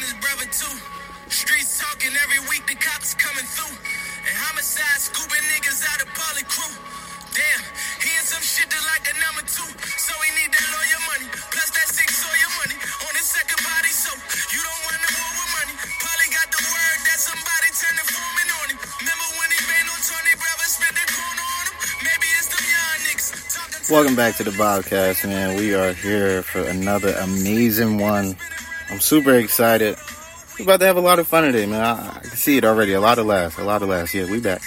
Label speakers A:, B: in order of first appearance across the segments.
A: and his brother too. Streets talking every week, the cops coming through. And homicide scooping niggas out of poly crew. Damn, he in some shit that like the number two. So he need that lawyer money. Plus that six lawyer money. On his second body, so you don't want no more with money. Polly got the word that somebody turned the foreman on him. Remember when he made no Tony Brother spit the corner on him? Maybe it's them young niggas.
B: Welcome back to the Bobcast, man. We are here for another amazing one. I'm super excited. We're about to have a lot of fun today, man. I, I can see it already. A lot of laughs. A lot of laughs. Yeah, we back.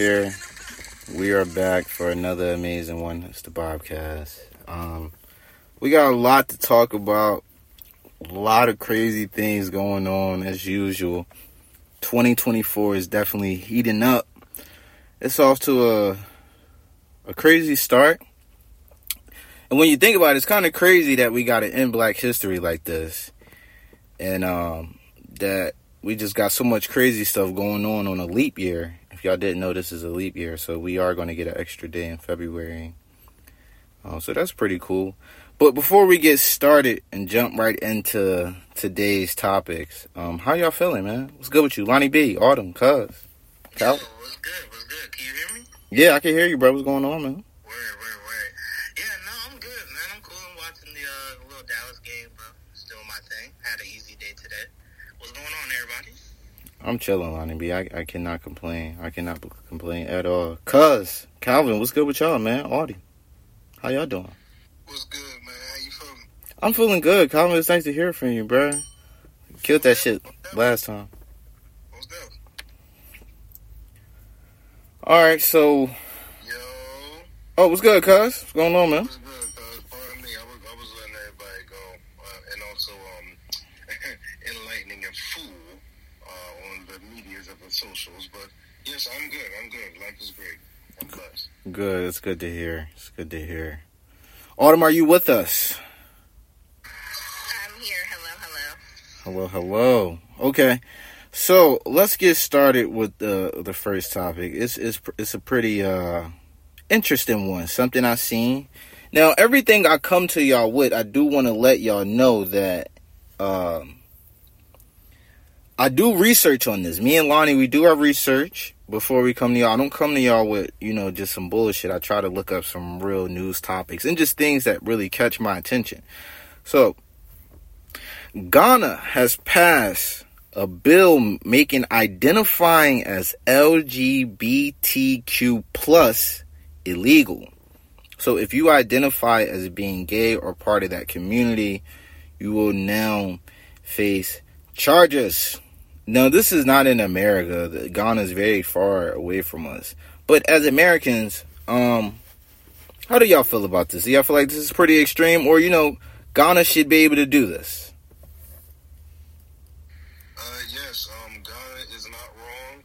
B: Here. We are back for another amazing one. It's the Bobcast. Um, we got a lot to talk about. A lot of crazy things going on as usual. 2024 is definitely heating up. It's off to a a crazy start. And when you think about it, it's kind of crazy that we got to end Black History like this, and um, that we just got so much crazy stuff going on on a leap year. If y'all didn't know, this is a leap year, so we are going to get an extra day in February. Uh, so that's pretty cool. But before we get started and jump right into today's topics, um, how y'all feeling, man? What's good with you, Lonnie B, Autumn, Cuz, Cal?
A: Yo, what's good? What's good? Can you hear me?
B: Yeah, I can hear you, bro. What's going on, man?
A: Word, word, word. Yeah, no, I'm good, man. I'm cool. I'm watching the uh, little Dallas game, bro. Still my thing. Had an easy day today. What's going on, everybody?
B: I'm chilling, Lonnie B. I, I cannot complain. I cannot b- complain at all. Cuz, Calvin, what's good with y'all, man? Audie, how y'all doing?
A: What's good, man? How you feeling?
B: I'm feeling good. Calvin, it's nice to hear from you, bro. Killed that shit last time.
A: What's good?
B: All right, so
A: Yo,
B: oh, what's good, cuz? What's going on, man?
A: what's good? Uh, pardon me. I was, I was letting everybody go, uh, and also um, enlightening a fool uh, on the medias of the socials. But yes, I'm good. I'm good. Life is great. I'm blessed.
B: Good. It's good to hear. It's good to hear. Autumn, are you with us?
C: I'm here. Hello, hello.
B: Hello, hello. Okay, so let's get started with the the first topic. It's it's it's a pretty uh interesting one. Something I've seen. Now, everything I come to y'all with, I do want to let y'all know that um I do research on this. Me and Lonnie, we do our research before we come to y'all. I don't come to y'all with, you know, just some bullshit. I try to look up some real news topics and just things that really catch my attention. So, Ghana has passed a bill making identifying as LGBTQ plus illegal. So if you identify as being gay or part of that community, you will now face charges. Now this is not in America. Ghana is very far away from us. But as Americans, um, how do y'all feel about this? Do y'all feel like this is pretty extreme, or you know, Ghana should be able to do this?
D: Uh, yes, um, Ghana is not wrong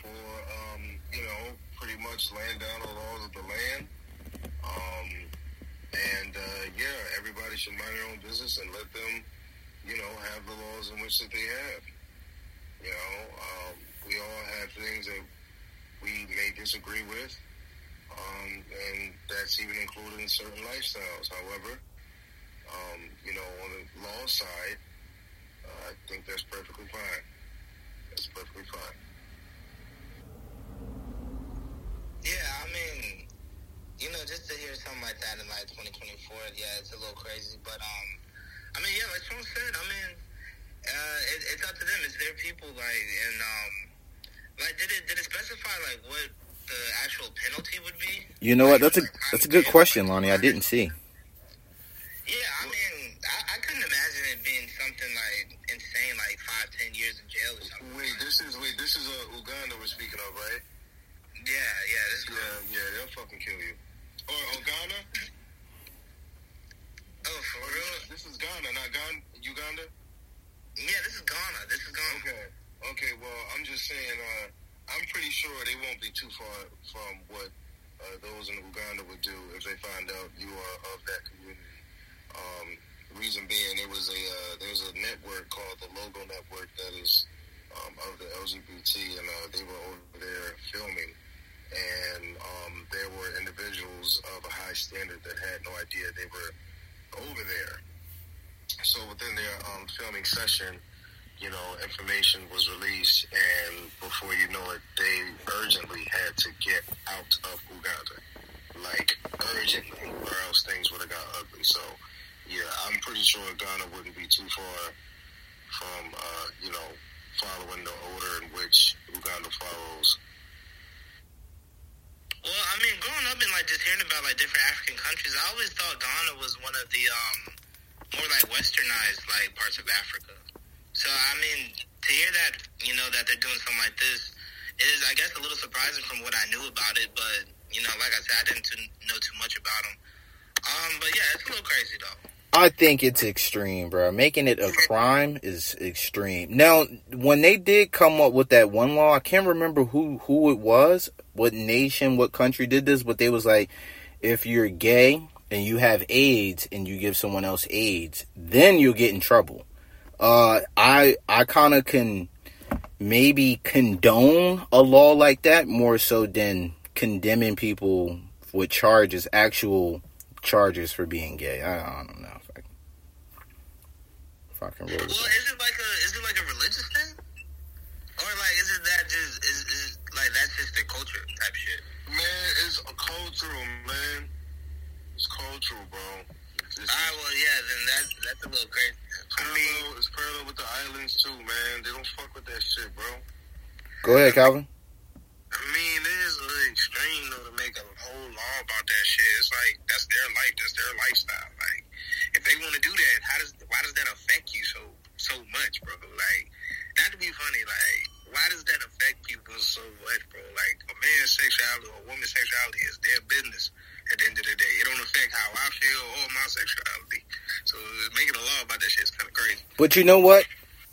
D: for, um, you know, pretty much laying down the laws of the land. Um, and, uh, yeah, everybody should mind their own business and let them, you know, have the laws in which that they have. You know, um, we all have things that we may disagree with, um, and that's even included in certain lifestyles. However, um, you know, on the law side, uh, I think that's perfectly fine. That's perfectly fine.
C: Yeah, I mean, you know, just to hear something like that in like 2024, yeah, it's a little crazy. But um, I mean, yeah, like Trump said, I mean, uh, it, it's up to them. It's their people, like, and um, like, did it did it specify like what the actual penalty would be?
B: You know what? That's a that's a good question, Lonnie. I didn't see.
C: Yeah, I mean, I, I couldn't imagine it being something like insane, like five, ten years in jail or something.
D: Wait, this is wait, this is uh, Uganda we're speaking of, right?
C: Yeah, yeah, this is
D: Yeah, yeah, they'll fucking kill you. Or oh, Ghana?
C: Oh, for real?
D: This is Ghana, not Ghana, Uganda.
C: Yeah, this is Ghana. This is Ghana.
D: Okay, okay. Well, I'm just saying. Uh, I'm pretty sure they won't be too far from what uh, those in Uganda would do if they find out you are of that community. Um, reason being, it was a uh, there's a network called the Logo Network that is um, of the LGBT, and uh, they were over there filming, and um, there were individuals of a high standard that had no idea they were over there. So within their um, filming session, you know, information was released, and before you know it, they urgently had to get out of Uganda, like urgently, or else things would have got ugly. So, yeah, I'm pretty sure Ghana wouldn't be too far from, uh, you know, following the order in which Uganda follows.
C: Well, I mean, growing up and like just hearing about like different African countries, I always thought Ghana was one of the um more like westernized like parts of Africa. So I mean, to hear that you know that they're doing something like this is, I guess, a little surprising from what I knew about it. But you know, like I said, I didn't know too much about them. Um, but yeah, it's a little crazy though.
B: I think it's extreme, bro. Making it a crime is extreme. Now, when they did come up with that one law, I can't remember who who it was, what nation, what country did this, but they was like, if you're gay and you have AIDS and you give someone else AIDS, then you'll get in trouble. Uh, I I kind of can maybe condone a law like that more so than condemning people with charges, actual charges for being gay. I, I don't know if I, if I can roll
C: Well,
B: that.
C: is it like a is it like a religious thing, or like is it that just is, is like that's just their culture type shit?
D: Man, it's a cultural, man. It's cultural, bro. It's, it's,
C: All right, well, yeah, then that's that's a little crazy. I mean,
D: parallel, it's parallel with the islands too, man. They don't fuck with that shit, bro.
B: Go ahead, Calvin.
C: I mean, it is a little extreme though to make a whole law about that shit. It's like that's their life, that's their lifestyle. Like, if they want to do that, how does why does that affect you so so much, bro? Like, not to be funny, like, why does that affect people so much, bro? Like, a man's sexuality or a woman's sexuality is their business. At the end of the day, it don't affect how I feel or my sexuality. So making a law about that shit is kind of crazy.
B: But you know what?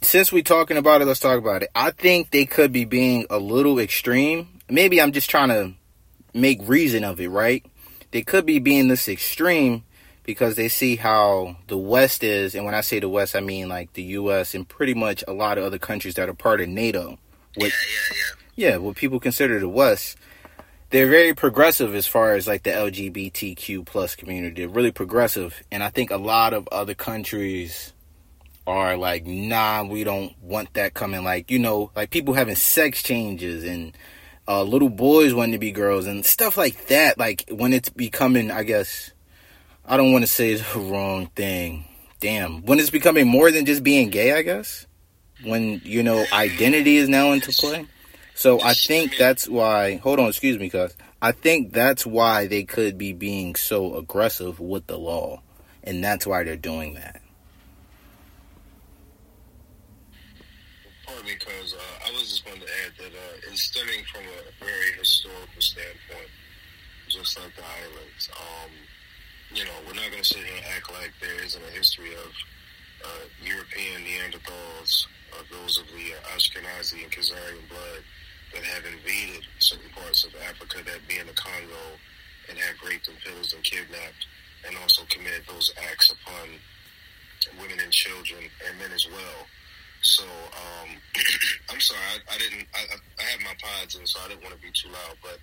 B: Since we're talking about it, let's talk about it. I think they could be being a little extreme. Maybe I'm just trying to make reason of it, right? They could be being this extreme because they see how the West is, and when I say the West, I mean like the U.S. and pretty much a lot of other countries that are part of NATO. What,
C: Yeah, yeah, yeah.
B: yeah, what people consider the West, they're very progressive as far as like the LGBTQ plus community. They're really progressive, and I think a lot of other countries are like, nah, we don't want that coming. Like you know, like people having sex changes and uh, little boys wanting to be girls and stuff like that. Like when it's becoming, I guess, I don't want to say the wrong thing. Damn, when it's becoming more than just being gay, I guess. When you know identity is now into play. So I think that's why. Hold on, excuse me, cuz I think that's why they could be being so aggressive with the law, and that's why they're doing that.
D: Partly because uh, I was just going to add that uh, it's stemming from a very historical standpoint, just like the islands. Um, you know, we're not going to sit here and act like there isn't a history of uh, European Neanderthals, uh, those of the Ashkenazi and Khazarian blood that have invaded certain parts of Africa, that be in the Congo, and have raped and pillaged and kidnapped, and also committed those acts upon women and children and men as well. So um, I'm sorry, I, I didn't. I, I have my pods in, so I didn't want to be too loud. But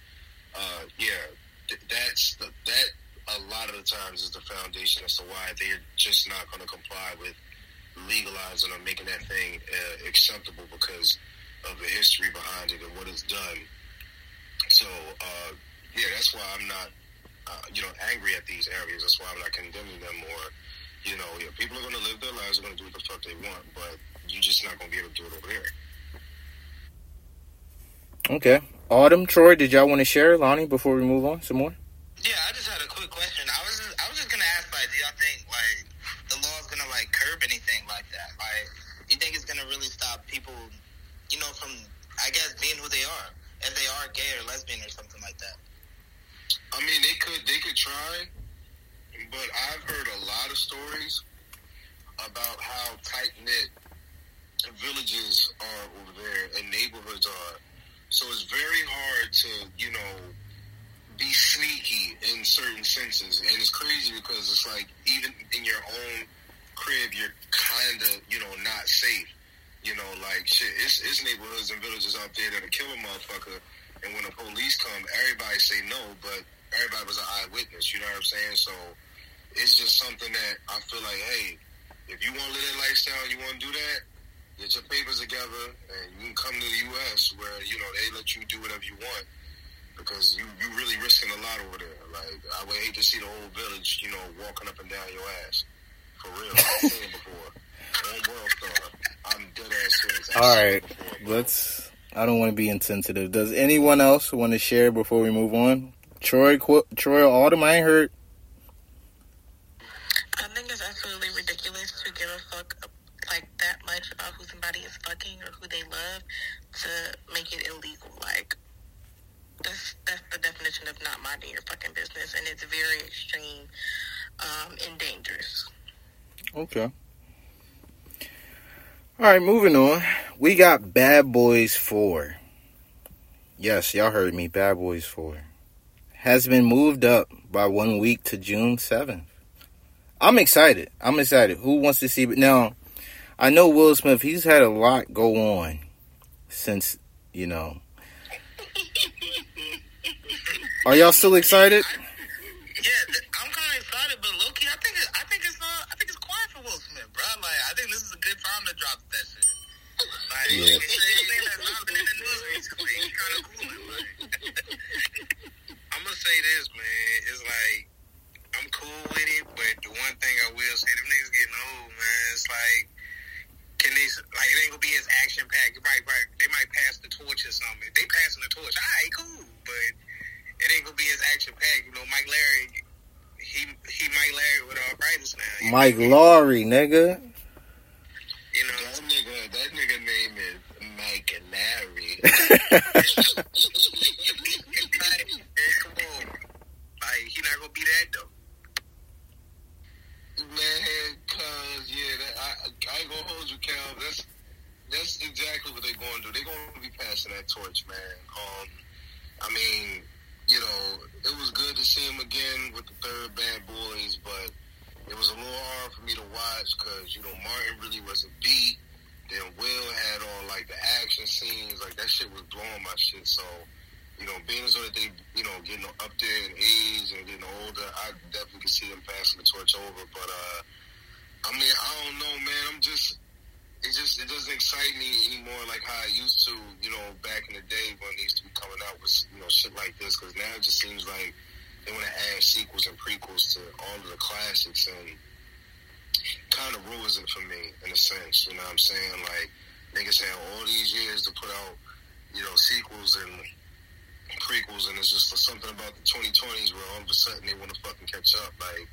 D: uh, yeah, th- that's the, that. A lot of the times is the foundation as to why they're just not going to comply with legalizing or making that thing uh, acceptable because of the history behind it and what it's done. So uh, yeah, that's why I'm not uh, you know angry at these areas. That's why I'm not condemning them or you know yeah, people are going to live their lives, they're going to do what the fuck they want, but you're just not going to be able to do it over there.
B: Okay. Autumn, Troy, did y'all want to share, Lonnie, before we move on some more?
C: Yeah, I just had a quick question. I was just, I was just gonna ask, like, do y'all think like the law is gonna like curb anything like that? Like, you think it's gonna really stop people, you know, from I guess being who they are, if they are gay or lesbian or something like that?
D: I mean, they could they could try, but I've heard a lot of stories about how tight knit villages are over there and neighborhoods are. So it's very hard to you know be sneaky in certain senses, and it's crazy because it's like even in your own crib, you're kind of you know not safe. You know, like shit. It's, it's neighborhoods and villages out there that'll kill a motherfucker, and when the police come, everybody say no, but everybody was an eyewitness. You know what I'm saying? So it's just something that I feel like, hey, if you want to live that lifestyle, you want to do that, get your papers together, and you can come to the U.S. where you know they let you do whatever you want because you you really risking a lot over there. Like I would hate to see the whole village, you know, walking up and down your ass. For real, I've seen before. On World Star, I'm dead ass serious. I've
B: All right. Let's. I don't want to be insensitive. Does anyone else want to share before we move on? Troy, Qu- Troy, Autumn, I ain't heard.
E: I think it's absolutely ridiculous to give a fuck like that much about who somebody is fucking or who they love to make it illegal. Like that's that's the definition of not minding your fucking business, and it's very extreme um, and dangerous.
B: Okay. All right, moving on. We got Bad Boys 4. Yes, y'all heard me. Bad Boys 4 has been moved up by one week to June 7th. I'm excited. I'm excited. Who wants to see it? Now, I know Will Smith, he's had a lot go on since, you know. Are y'all still excited
C: th- I'm kind of excited, but low key, I think it, I think it's uh, I think it's quiet for Will Smith, bro. Like, I think this is a good time to drop that shit. Like,
B: Yeah.
C: anything that's not been in the news recently, he kind of cool. Like, I'm gonna say this, man. It's like I'm cool with it, but the one thing I will say, them niggas getting old, man. It's like. Can they like it ain't gonna be as action packed? Right, right. They might pass the torch or something. If they passing the torch, all right, cool. But it ain't gonna be as action packed. You know, Mike Larry, he he Mike Larry with arthritis now.
B: Mike Lowrey, nigga.
C: You know,
D: That nigga, that nigga name is Mike Cause yeah, I, I ain't hold you, Cal. That's that's exactly what they're gonna do. They're gonna be passing that torch, man. Um, I mean, you know, it was good to see him again with the third Bad Boys, but it was a little hard for me to watch because you know Martin really wasn't beat. Then Will had all like the action scenes, like that shit was blowing my shit. So, you know, being as though that they, you know, getting up there in age and getting older, I definitely could see them passing the torch over. But uh, I mean, I don't know, man. I'm just, it just, it doesn't excite me anymore like how it used to, you know, back in the day when they used to be coming out with, you know, shit like this. Because now it just seems like they want to add sequels and prequels to all of the classics and kind of ruins it for me in a sense. You know what I'm saying? Like niggas had all these years to put out, you know, sequels and prequels, and it's just something about the 2020s where all of a sudden they want to fucking catch up. Like,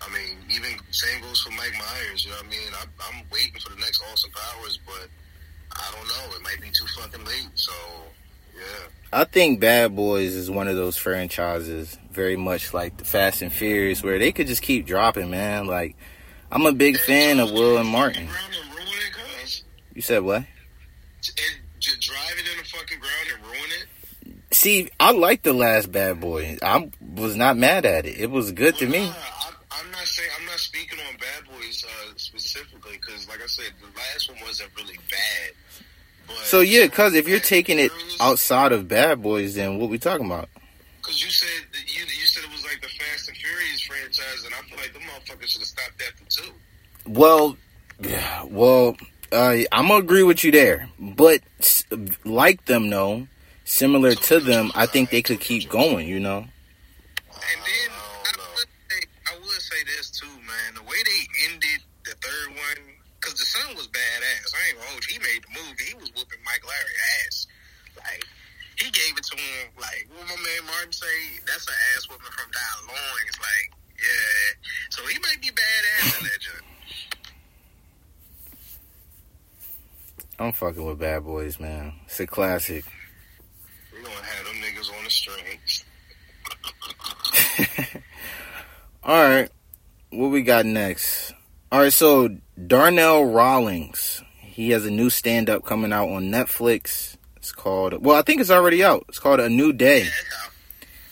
D: I mean, even same goes for Mike Myers. You know what I mean? I, I'm waiting for the next Austin Powers, but I don't know. It might be too fucking late. So, yeah.
B: I think Bad Boys is one of those franchises, very much like the Fast and Furious, where they could just keep dropping, man. Like, I'm a big fan of Will and Martin. You said what?
D: And j- drive it in the fucking ground and ruin it.
B: See, I like the last Bad Boy. I was not mad at it. It was good to me.
D: I, I'm not saying I'm not speaking on Bad Boys uh, specifically because, like I said, the last one wasn't really bad.
B: So yeah, because if you're taking it outside of Bad Boys, then what we talking about?
D: Because you said you you said it was like and Furious franchise, and I feel like the motherfuckers should have stopped that for two.
B: Well, Yeah, well, uh, I'm gonna agree with you there, but like them, though, similar to them, I think they could keep going. You know,
C: And then I, would say, I would say this too, man. The way they ended the third one, because the son was badass. I ain't gonna hold you. He made the movie. He was whooping Mike Larry ass. Like he gave it to him. Like what my man Martin say, that's an ass whooping from down loins. Like yeah. So he might be badass in that joint.
B: I'm fucking with Bad Boys, man. It's a classic.
D: We're gonna have them niggas on the strings.
B: All right, what we got next? All right, so Darnell Rawlings, he has a new stand up coming out on Netflix. It's called, well, I think it's already out. It's called A New Day.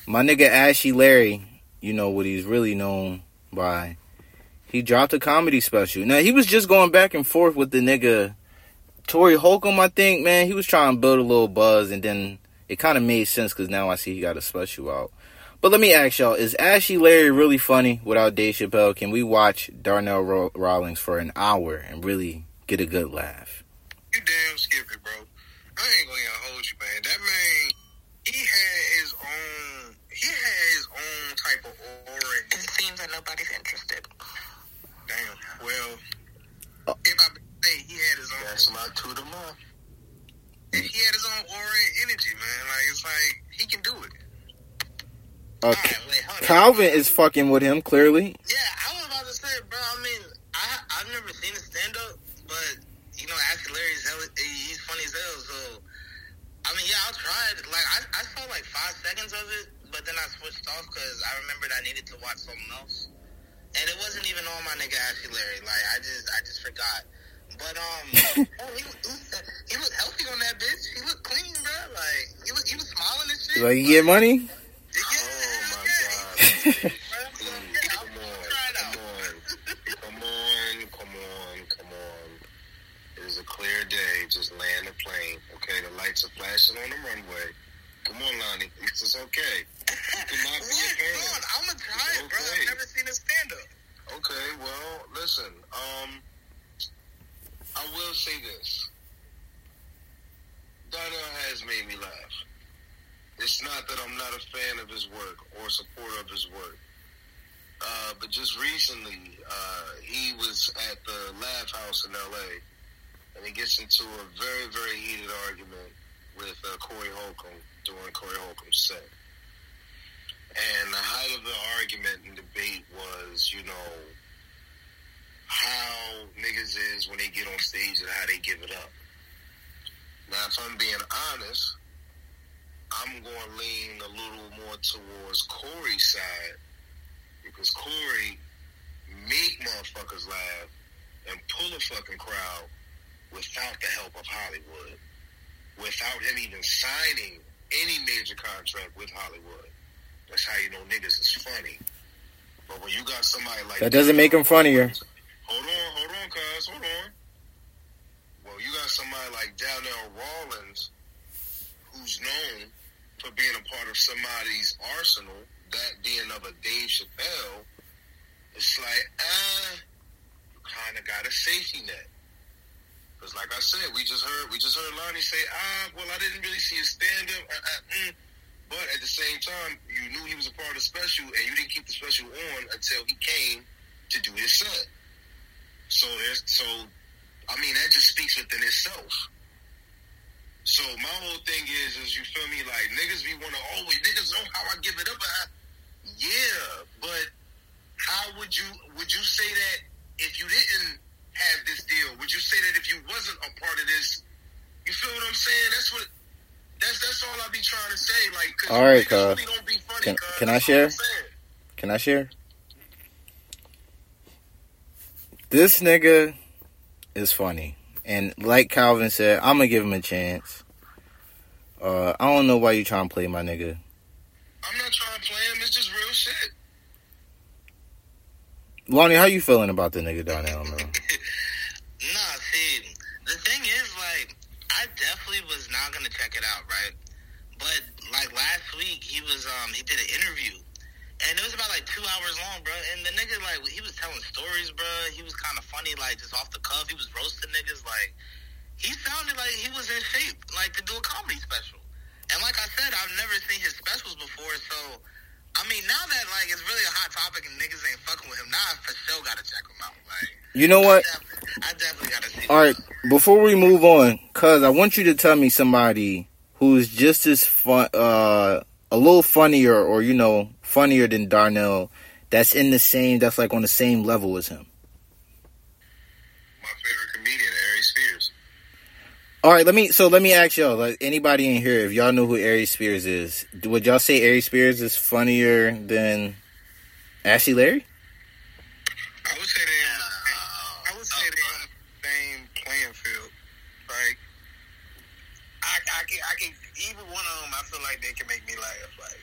B: My nigga Ashy Larry, you know what he's really known by. He dropped a comedy special. Now he was just going back and forth with the nigga Corey Holcomb, I think, man. He was trying to build a little buzz and then it kind of made sense because now I see he got a special out. But let me ask y'all, is Ashy Larry really funny without Dave Chappelle? Can we watch Darnell Rawlings for an hour and really get a good laugh?
C: You damn skippy, bro. I ain't gonna hold you, man. That man, he had his own. He had type of aura.
E: It seems that nobody's interested.
C: Damn. Well, if I say he had his own,
D: That's my two to month.
C: he had his own aura and energy, man. Like it's like he can do it.
B: Uh,
C: Alright, wait.
B: Calvin is fucking with him, clearly.
C: Yeah, I was about to say, bro. I mean, I I've never seen a stand up, but you know, Ashley Larry's hella, he's funny as hell. So, I mean, yeah, I'll try it. Like I, I saw like five seconds of it, but then I switched off because I remembered I needed to watch something else, and it wasn't even on my nigga Ashley Larry. Like I just I just forgot. But um, oh, he, he, he looked healthy on that bitch. He looked clean, bro. Like he was he was smiling and shit.
B: Like, you get money?
C: Yeah,
D: Oh my
C: yeah,
D: god.
C: he-
D: Please,
C: yeah,
D: come on,
C: try it out.
D: come on, come on, come on, come on. It is a clear day. Just land the plane. Okay, the lights are flashing on the runway. Come on, Lonnie. It's just okay. You cannot be a fan.
C: I'm gonna try it, bro. I've never seen a stand up.
D: Okay, well, listen. Um, I will say this. Donnell has made me laugh. It's not that I'm not a fan of his work or a supporter of his work. Uh, but just recently, uh, he was at the Laugh House in L.A. and he gets into a very, very heated argument with uh, Corey Holcomb during Corey Holcomb's set. And the height of the argument and debate was, you know, how niggas is when they get on stage and how they give it up. Now, if I'm being honest, I'm going to lean a little more towards Corey's side because Corey make motherfuckers laugh and pull a fucking crowd without the help of Hollywood, without him even signing any major contract with Hollywood. That's how you know niggas is funny. But when you got somebody like
B: That doesn't make him funnier.
D: Hold on, hold on, cuz, hold on. Well, you got somebody like Donnell Rawlins, who's known for being a part of somebody's arsenal, that being of a Dave Chappelle. It's like, ah, you kind of got a safety net. Because, like I said, we just heard we just heard Lonnie say, ah, well, I didn't really see a stand up. Uh, uh, mm. But at the same time, you knew he was a part of the special, and you didn't keep the special on until he came to do his set. So there's so I mean that just speaks within itself. So my whole thing is is you feel me like niggas be wanna always niggas know how I give it up. I, yeah, but how would you would you say that if you didn't have this deal? Would you say that if you wasn't a part of this? You feel what I'm saying? That's what. That's that's all I be trying to say. Like, 'cause
B: All right, cuz.
D: really don't be funny,
B: Can- can I share?
D: all I'm saying.
B: Can I share? This nigga is funny. And like Calvin said, I'm gonna give him a chance. Uh, I don't know why you trying to play my nigga.
D: I'm not trying to play him. It's just real shit.
B: Lonnie, how you feeling about the nigga Darnell, man?
C: Nah, see, the thing is, like, I definitely gonna check it out, right? But like last week, he was um he did an interview, and it was about like two hours long, bro. And the nigga like he was telling stories, bro. He was kind of funny, like just off the cuff. He was roasting niggas, like he sounded like he was in shape, like to do a comedy special. And like I said, I've never seen his specials before, so I mean, now that like it's really a hot topic and niggas ain't fucking with him, now I for sure gotta check him out. Like,
B: You know what?
C: I definitely, I definitely gotta see.
B: All right, before we move on, cuz I want you to tell me somebody who's just as fun uh a little funnier or you know, funnier than Darnell that's in the same that's like on the same level as him.
D: My favorite comedian, Ari Spears.
B: All right, let me so let me ask y'all, like anybody in here if y'all know who Ari Spears is, would y'all say Ari Spears is funnier than Ashley Larry?
D: I would say they. Uh, I would say they on the same playing field. Like, I, I can, I can. Either one of them, I feel like they can make me laugh. Like,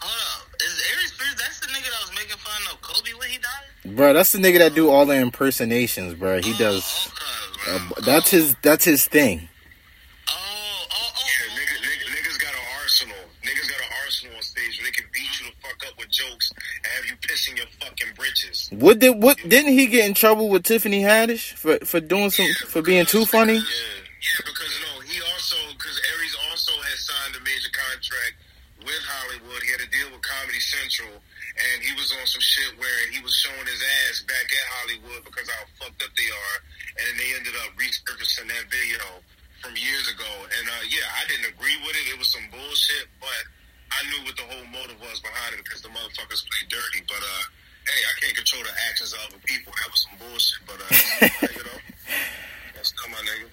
C: Hold up, is Aries Spears? That's the nigga that was making fun of Kobe when he died.
B: Bro, that's the nigga that do all the impersonations, bro. He
C: Oh,
B: does
C: okay,
B: uh, that's his that's his thing.
C: Oh, oh, oh.
D: yeah, nigga, nigga, niggas got an arsenal. Niggas got an arsenal on stage where they can beat you the fuck up with jokes and have you pissing your fucking britches.
B: What did what didn't he get in trouble with Tiffany Haddish for for doing some for being too funny?
D: Yeah, yeah, because no, he also because Aries also has signed a major contract with Hollywood. He had a deal with Comedy Central, and he was on some shit where he was showing his ass back at Hollywood because how fucked up they are, and then they ended up resurfacing that video from years ago. And uh, yeah, I didn't agree with it. It was some bullshit, but I knew what the whole motive was behind it because the motherfuckers play dirty. But uh, hey, I can't control the actions of other people. That was some bullshit, but uh, you know, that's not my nigga.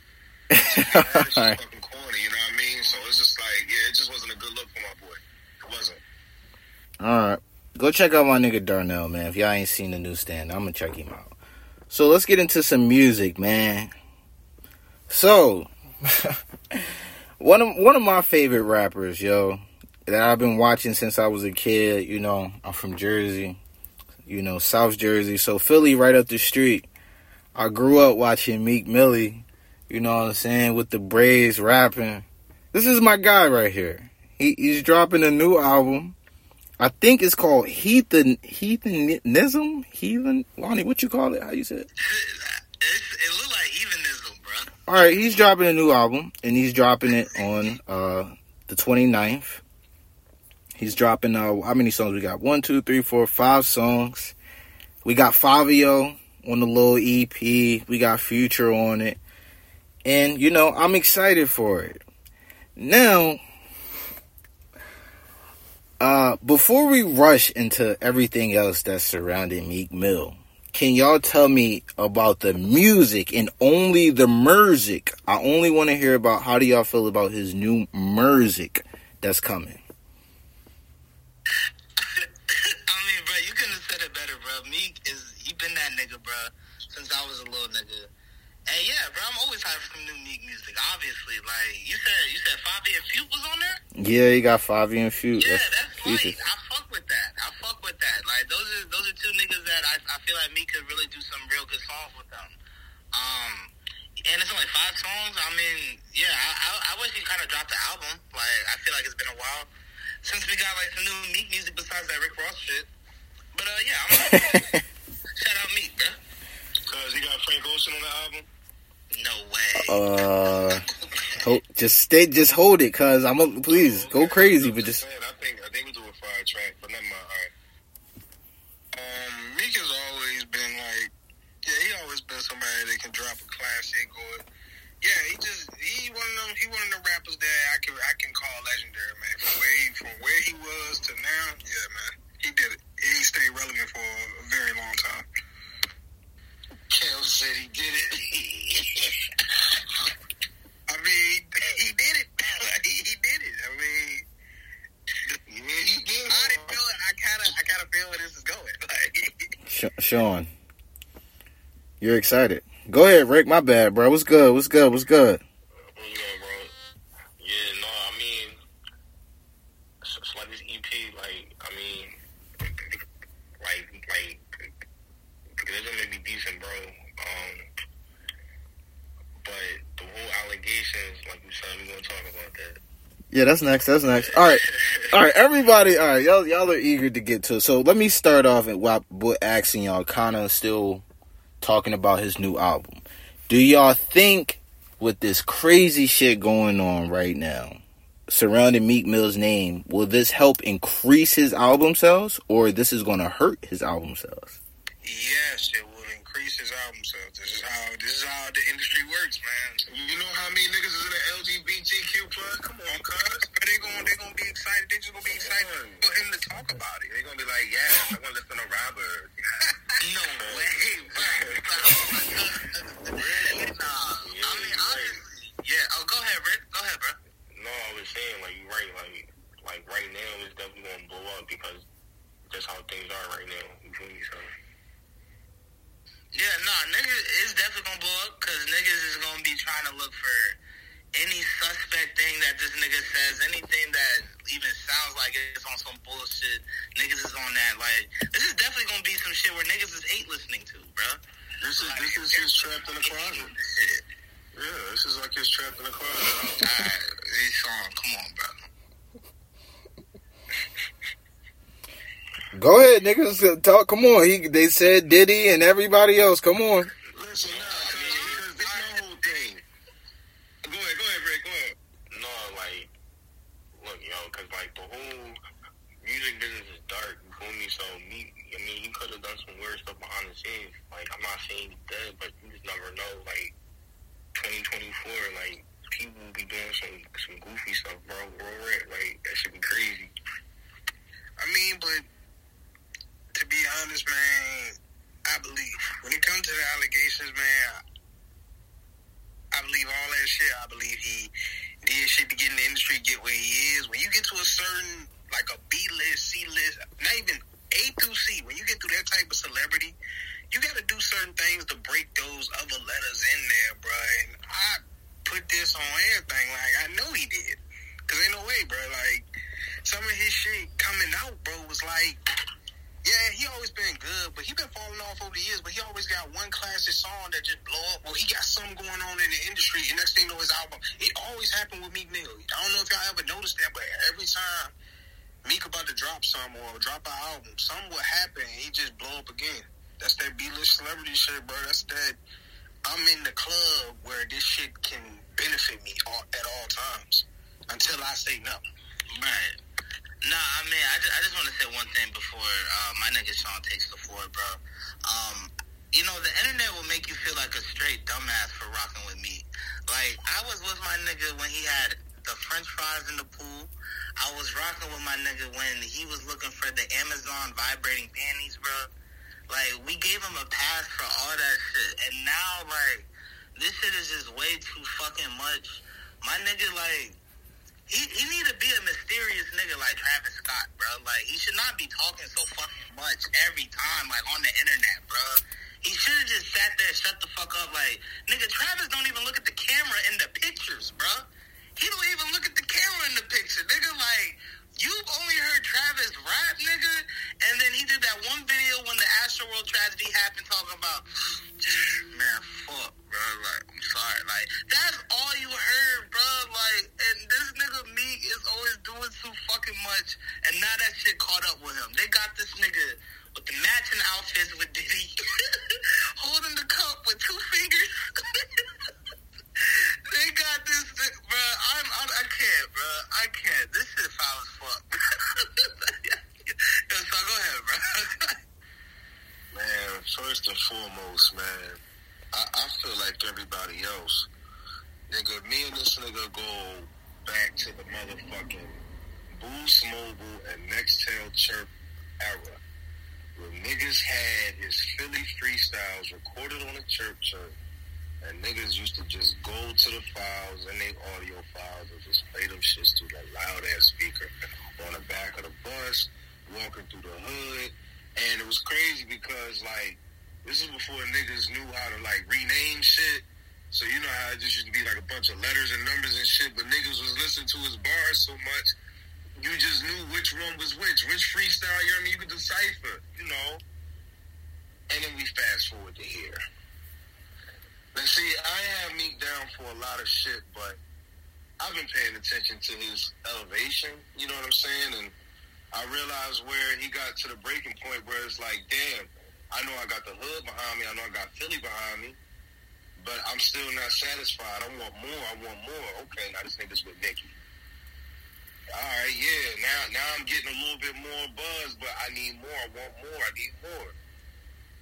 D: It's just fucking corny, you know what I mean? So it's just like, yeah, it just wasn't a good look for my boy. It wasn't.
B: All right. Go check out my nigga Darnell, man. If y'all ain't seen the new stand, I'm gonna check him out. So let's get into some music, man. So one of one of my favorite rappers, yo, that I've been watching since I was a kid, you know, I'm from Jersey, you know, South Jersey, so Philly right up the street. I grew up watching Meek Millie, you know what I'm saying, with the braids rapping. This is my guy right here. He, he's dropping a new album. I think it's called Heathen Heathenism. Heathen Lonnie, what you call it? How you say it?
C: It looked like heathenism, bro.
B: All right, he's dropping a new album, and he's dropping it on uh, the 29th. He's dropping uh, how many songs we got? One, two, three, four, five songs. We got Fivio on the little EP. We got Future on it, and you know I'm excited for it. Now, uh, before we rush into everything else that's surrounding Meek Mill, can y'all tell me about the music and only the music? I only want to hear about how do y'all feel about his new music that's coming.
C: I mean, bro, you couldn't have said it better, bro. Meek is he been that nigga, bro, since I was a little nigga. And yeah, bro, I'm always hyped for some new Meek music. Obviously, like you said, you said Fabi and Fute was on there.
B: Yeah, he got Fabi and Fute.
C: Yeah,
B: That's,
C: that's
B: Jesus.
C: light. I fuck with that. I fuck with that. Like those are those are two niggas that I I feel like Meek could really do some real good songs with them. Um, and it's only five songs. I mean, yeah, I I, I wish he kind of dropped the album. Like I feel like it's been a while since we got like some new Meek music besides that Rick Ross shit. But uh, yeah, I'm shout out Meek, bro.
D: Because he got Frank Ocean on the album.
C: No way.
B: uh, ho- just stay, just hold it, cause I'm a, please go crazy, but just
D: I think I think we do a fire track, but never mind. All right. Um, Meek has always been like, yeah, he always been somebody that can drop a classic or, yeah, he just he one of them he one of the rappers that I can I can call legendary, man. From where he from where he was to now, yeah, man, he did it. He stayed relevant for a very long time. Kel said he did it. I mean, he did it. he, he did it. I mean, yeah, he did. I didn't feel it. I kind of, I kind of feel where this is going. Like,
B: Sh- Sean, you're excited. Go ahead, Rick. My bad, bro. What's good? What's good? What's good?
D: you know, bro. Yeah, no, I mean, it's, it's like this EP, like, I mean, like, like, they're gonna be decent, bro. Um, but the whole allegations, like you said, we're gonna talk about that.
B: Yeah, that's next. That's next. All right. All right, everybody. All right, y'all, y'all are eager to get to. So let me start off and while with asking y'all, kind of still talking about his new album. Do y'all think with this crazy shit going on right now surrounding Meek Mill's name, will this help increase his album sales, or this is going to hurt his album sales?
C: Yes, it will increase his album sales. This is how this is how the industry works, man.
D: You know how many niggas is in the LGBTQ plus? Come on, cuz.
C: They gonna they gonna be excited. They just gonna be excited for him to talk about it.
D: They gonna be like, yeah, I want to listen to Robert.
C: No way, bro. Oh nah, I mean honestly, yeah. Oh, go ahead, Rick. Go ahead, bro.
F: No, I was saying like you're right. Like like right now, it's definitely gonna blow up because that's how things are right now. You feel me? So
C: Yeah, nah, niggas is definitely gonna blow up because niggas is gonna be trying to look for any suspect thing that this nigga says, anything that even sounds like it's on some bullshit. Niggas is on that. Like, this is definitely gonna be some shit where niggas is hate listening to, bro.
D: This is this is his trapped in the closet.
C: Shit.
D: Yeah, this is like his trapped in the closet.
C: Alright, this song, come on, bro.
B: Go ahead, niggas. Talk. Come on. He. They said Diddy and everybody else. Come on.
C: I was rocking with my nigga when he was looking for the Amazon vibrating panties, bro. Like, we gave him a pass for all that shit. And now, like, this shit is just way too fucking much. My nigga, like, he, he need to be a mysterious nigga like Travis Scott, bro. Like, he should not be talking so fucking much every time, like, on the internet, bro. He should have just sat there, shut the fuck up. Like, nigga, Travis don't even look at the camera in the pictures, bro. He don't even look at the camera in the picture, nigga. Like, you've only heard Travis rap, nigga, and then he did that one video when the Astroworld tragedy happened, talking about, man, fuck, bro. Like, I'm sorry. Like, that's all you heard, bro. Like, and this nigga Meek is always doing too fucking much, and now that shit caught up with him. They got this nigga with the matching outfits with Diddy, holding the cup with two fingers. they got this, bro. I'm, I'm, I can't, bro. I can't. This shit foul as fuck. Yo, so go ahead, bro.
D: Man, first and foremost, man, I, I feel like everybody else. Nigga, me and this nigga go back to the motherfucking Boost Mobile and Nextel Chirp era. Where niggas had his Philly freestyles recorded on a chirp chirp. And niggas used to just go to the files and they audio files and just play them shits through the loud ass speaker on the back of the bus, walking through the hood. And it was crazy because like this is before niggas knew how to like rename shit. So you know how it just used to be like a bunch of letters and numbers and shit, but niggas was listening to his bars so much, you just knew which one was which, which freestyle, you know what I mean? You could decipher, you know. And then we fast forward to here. Now see, I have Meek down for a lot of shit, but I've been paying attention to his elevation. You know what I'm saying? And I realized where he got to the breaking point where it's like, damn, I know I got the hood behind me. I know I got Philly behind me. But I'm still not satisfied. I want more. I want more. Okay, now this nigga's with Nicki. All right, yeah. Now, now I'm getting a little bit more buzz, but I need more. I want more. I need more.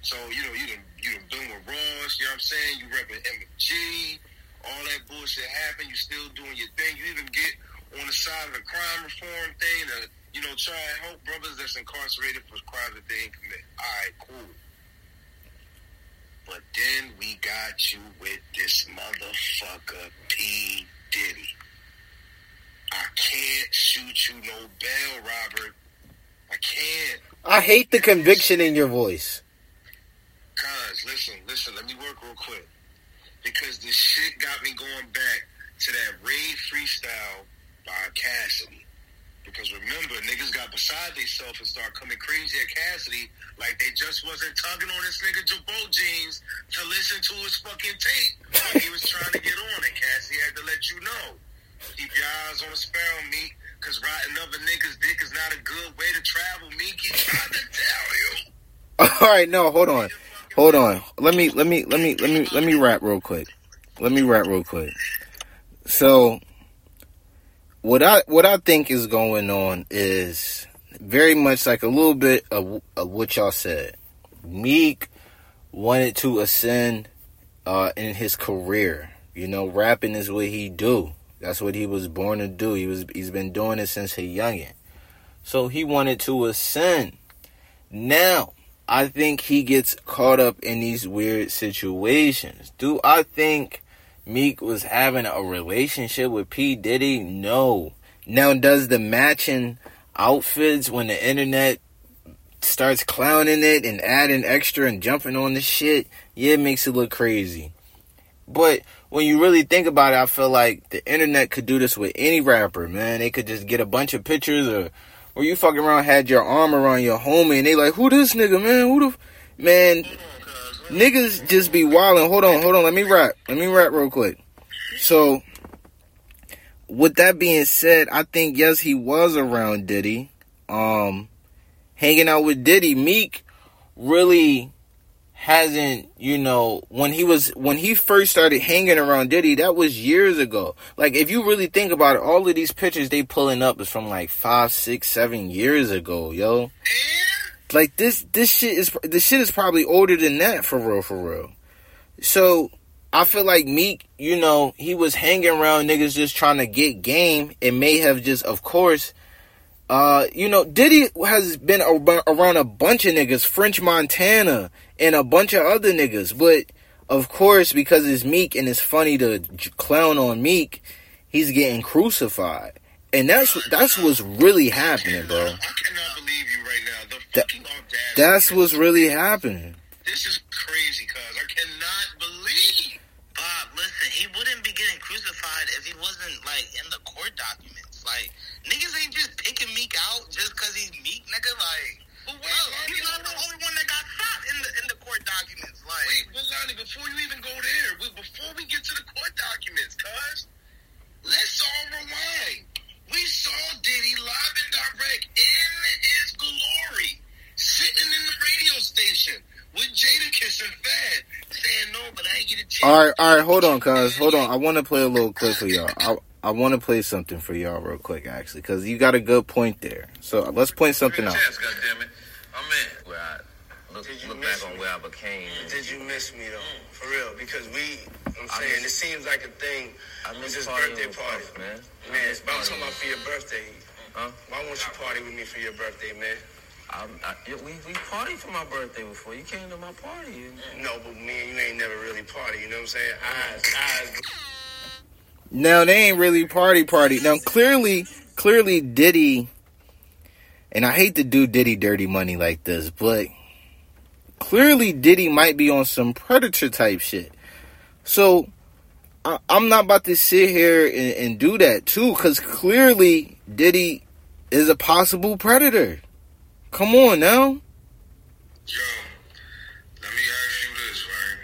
D: So you know, you done you done been with Ross. You know what I'm saying? You repping MG. All that bullshit happened. You're still doing your thing. You even get on the side of the crime reform thing to you know try and help brothers that's incarcerated for crimes that they ain't commit. All right, cool. But then we got you with this motherfucker P Diddy. I can't shoot you no bail, Robert. I can't.
B: I hate the conviction in your voice.
D: Cuz, listen, listen, let me work real quick. Because this shit got me going back to that raid freestyle by Cassidy. Because remember, niggas got beside themselves and start coming crazy at Cassidy like they just wasn't tugging on this nigga Jabot jeans to listen to his fucking tape when he was trying to get on. And Cassidy had to let you know. Keep your eyes on the sparrow, Meek, because riding other niggas' dick is not a good way to travel, Meek. He's trying to tell you.
B: All right, no, hold on, hold on. Let me, let me, let me, let me, let me rap real quick. Let me rap real quick. So, what I what I think is going on is very much like a little bit of, of what y'all said. Meek wanted to ascend uh, in his career. You know, rapping is what he do. That's what he was born to do. He was he's been doing it since a youngin. So he wanted to ascend. Now, I think he gets caught up in these weird situations. Do I think Meek was having a relationship with P. Diddy? No. Now, does the matching outfits when the internet starts clowning it and adding extra and jumping on the shit? Yeah, it makes it look crazy. But when you really think about it, I feel like the internet could do this with any rapper, man. They could just get a bunch of pictures or or you fucking around had your arm around your homie and they like, who this nigga, man? Who the man? Niggas just be wilding. Hold on, hold on. Let me rap. Let me rap real quick. So, with that being said, I think yes, he was around Diddy, um, hanging out with Diddy. Meek really hasn't, you know, when he was when he first started hanging around Diddy, that was years ago. Like if you really think about it, all of these pictures they pulling up is from like five, six, seven years ago, yo. Like this this shit is this shit is probably older than that for real, for real. So I feel like Meek, you know, he was hanging around niggas just trying to get game. It may have just, of course, uh, you know, Diddy has been around a bunch of niggas, French Montana, and a bunch of other niggas. But of course, because it's Meek and it's funny to j- clown on Meek, he's getting crucified, and that's that's what's really happening, bro.
D: I cannot believe you right now. The fucking audacity.
B: That's what's really happening.
D: This is crazy, cuz. I cannot believe.
E: Bob, listen, he wouldn't be getting crucified if he wasn't like in the court documents. Like niggas ain't just picking Meek out just cause he's Meek, nigga. Like,
D: But wait,
E: bro,
D: Lonnie,
E: he's not
D: hold
E: the
D: on.
E: only one that got shot in the in the court documents. Like,
D: Wait, but Lonnie, before you even go there, we- before we get to the court documents, cuz, let's all rewind. We saw Diddy live and direct in his glory, sitting in the radio station with Jadakiss and Fad, saying no, but I ain't get a chance.
B: All right, all right, hold on, cuz. Hold on. I want to play a little clip for y'all. I, I want to play something for y'all real quick, actually, because you got a good point there. So let's point something out.
G: Chance, goddammit. I'm in. Where I look,
H: Did you
G: look
H: miss
G: back on
H: me?
G: where I became.
H: Did you miss me though? Mm. For real? Because we, I'm
G: I
H: saying,
G: miss-
H: it seems like a thing.
G: I
H: It's
G: miss
H: his birthday party.
G: Puff, man. I
H: Man,
G: miss
H: but I'm talking about
G: with-
H: for your birthday.
G: Huh?
H: Why won't you party with me for your birthday, man?
G: I'm, I, we we partied for my birthday before. You came to my party. And,
H: No, but me and you ain't never really party. You know what I'm saying? Eyes, eyes.
B: Now they ain't really party party. Now clearly, clearly Diddy, and I hate to do Diddy dirty money like this, but clearly Diddy might be on some predator type shit. So I, I'm not about to sit here and, and do that too, because clearly Diddy is a possible predator. Come on now.
D: Yo, let me ask you this, right?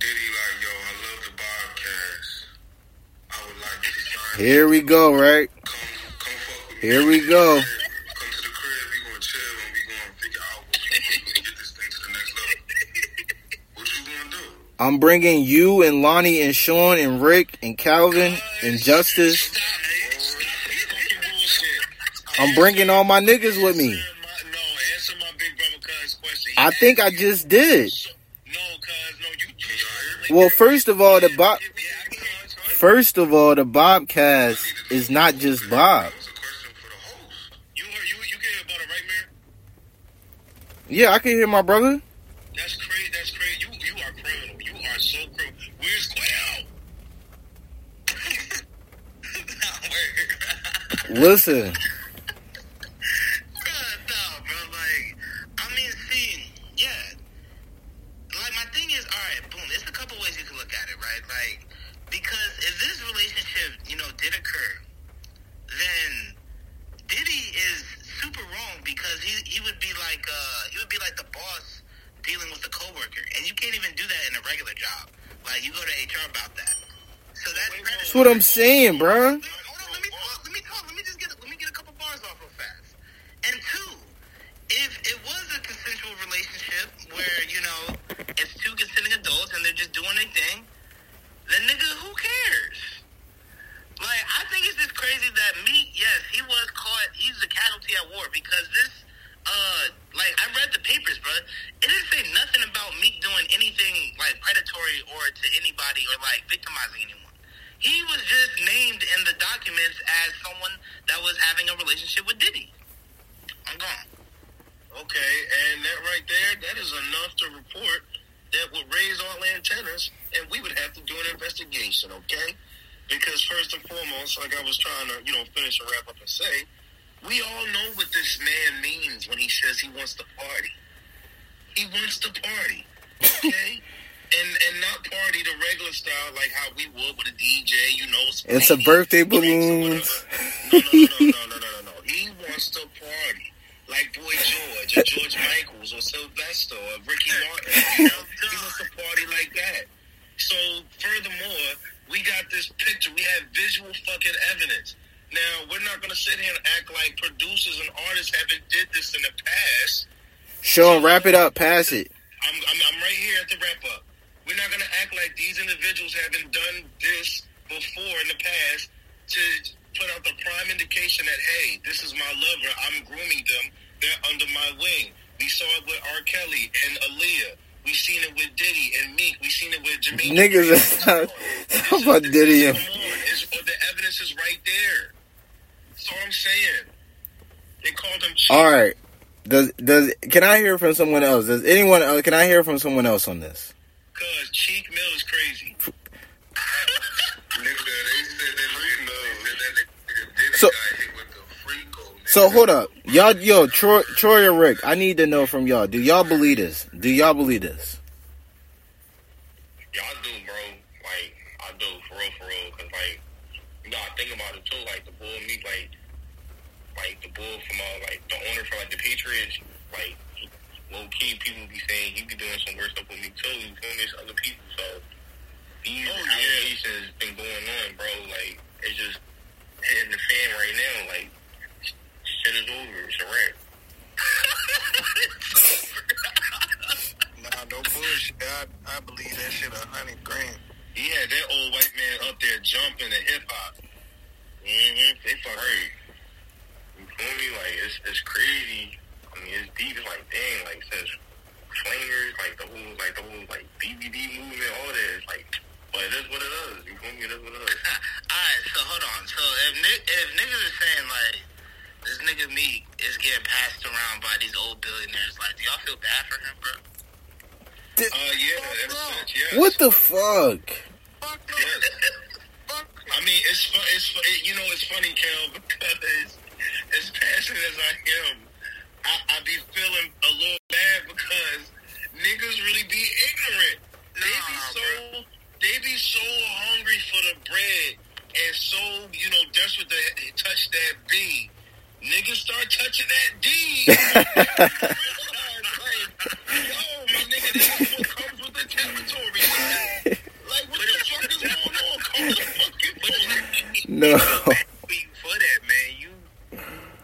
D: Diddy like, yo, I love the podcast. I
B: Here we go, right?
I: Come, come fuck with me.
B: Here we go.
I: Come to the crib, we gonna chill and we gonna figure out what we gonna do to get this thing to the next level. What you gonna do?
B: I'm bringing you and Lonnie and Sean and Rick and Calvin and Justice. I'm bringing all my niggas with me.
D: No, answer my big brother cuz question.
B: I think I just did.
D: No, cuz, no, you.
B: Well, first of all, the Bob.
D: Yeah, I can answer it.
B: First of all, the Bobcast is not just Bob.
I: That's a question for the host.
D: You heard, you, you can hear about it, right, man?
B: Yeah, I can hear my brother.
D: That's crazy. That's crazy. You, you are criminal. You are so criminal. Where's Quail?
B: Listen,
C: no, bro. Like, I mean, see, yeah. Like, my thing is, all right, boom. There's a couple ways you can look at it, right? Like, because if this relationship, you know, did occur, then Diddy is super wrong because he he would be like uh he would be like the boss dealing with the coworker, and you can't even do that in a regular job. Like, you go to HR about that. So that's
B: that's what I'm saying, bro.
C: Hold on, let me talk. Let me talk. Let me just get. Let me get a couple bars off real fast. And two, if it was a consensual relationship where you know it's two consenting adults and they're just doing their thing, then nigga, who cares? Like, I think it's just crazy that Meek, yes, he was caught. He's a casualty at war because this. Uh, like I read the papers, bro. It didn't say nothing about Meek doing anything like predatory or to anybody or like victimizing anyone. He was just named in the documents as someone that was having a relationship with Diddy. I'm gone.
D: Okay, and that right there, that is enough to report that would raise all antennas, and we would have to do an investigation, okay? Because first and foremost, like I was trying to, you know, finish and wrap up and say, we all know what this man means when he says he wants to party. He wants to party, okay? and and not party the regular style like how we would with a DJ, you
B: It's a birthday balloons.
D: No, no, no, no, no, no, no, no. He wants to party like Boy George or George Michaels or Sylvester or Ricky Martin. You know? He wants to party like that. So furthermore, we got this picture. We have visual fucking evidence. Now we're not gonna sit here and act like producers and artists haven't did this in the past.
B: Sean, wrap it up. Pass it.
D: I'm, I'm, I'm right here at the wrap up. We're not going to act like these individuals haven't done this before in the past to put out the prime indication that, hey, this is my lover. I'm grooming them. They're under my wing. We saw it with R. Kelly and Aaliyah. We seen it with Diddy and Meek. We seen it with Jermaine.
B: Niggas talking about Diddy. and-
D: Come on, it's, the evidence is right there. That's all I'm saying. They called him cheap.
B: All right. Does does can I hear from someone else? Does anyone else, can I hear from someone else on this?
D: Cause Cheek Mill is crazy.
I: Nigga, they said that Diddy, they said that nigga Diddy
B: So-. So hold up, y'all, yo, Troy, Troy or Rick, I need to know from y'all. Do y'all believe this? Do y'all believe this?
F: Yeah, I do, bro. Like, I do, for real, for real. Cause, like, you gotta think about it, too. Like, the bull me, like, like, the bull from, uh, like, the owner for, like, the Patriots, like, low key, people be saying he be doing some weird stuff with me, too. He's doing this other people, so these
D: Oh, yeah.
F: allegations been going on, bro. Like, it's just hitting the fan right now. Like, shit is over. It's a wrap.
I: Nah, no bullshit. I, I believe that shit a hundred grand.
D: He had that old white man up there jumping to hip hop. Mm-hmm. They fuck
F: Right. You feel me? Like, it's, it's crazy. I mean, it's deep. It's like, dang, like, it says the like, the whole, like, BBD movement, all that. It's like, but it is what it is. You feel me? It is what it is.
C: Alright, so hold on. So if ni- if niggas are saying like this nigga Meek is getting passed around by these old billionaires, like do y'all feel bad for him, bro?
D: Uh, yeah, in a sense, yes.
B: What the fuck?
D: Yes. I mean, it's fu- it's fu- it, you know it's funny, Kel, because as passionate as I am, I, I be feeling a little bad because niggas really be ignorant. They be
C: Nah,
D: so they be so hungry for the bread and so you know desperate to touch that B. Niggas start touching that D. Realize, like, yo, my nigga, this is what comes with the territory. Like, like what the fuck is going on? Call the fucking police.
B: No.
J: tweet for that, man. You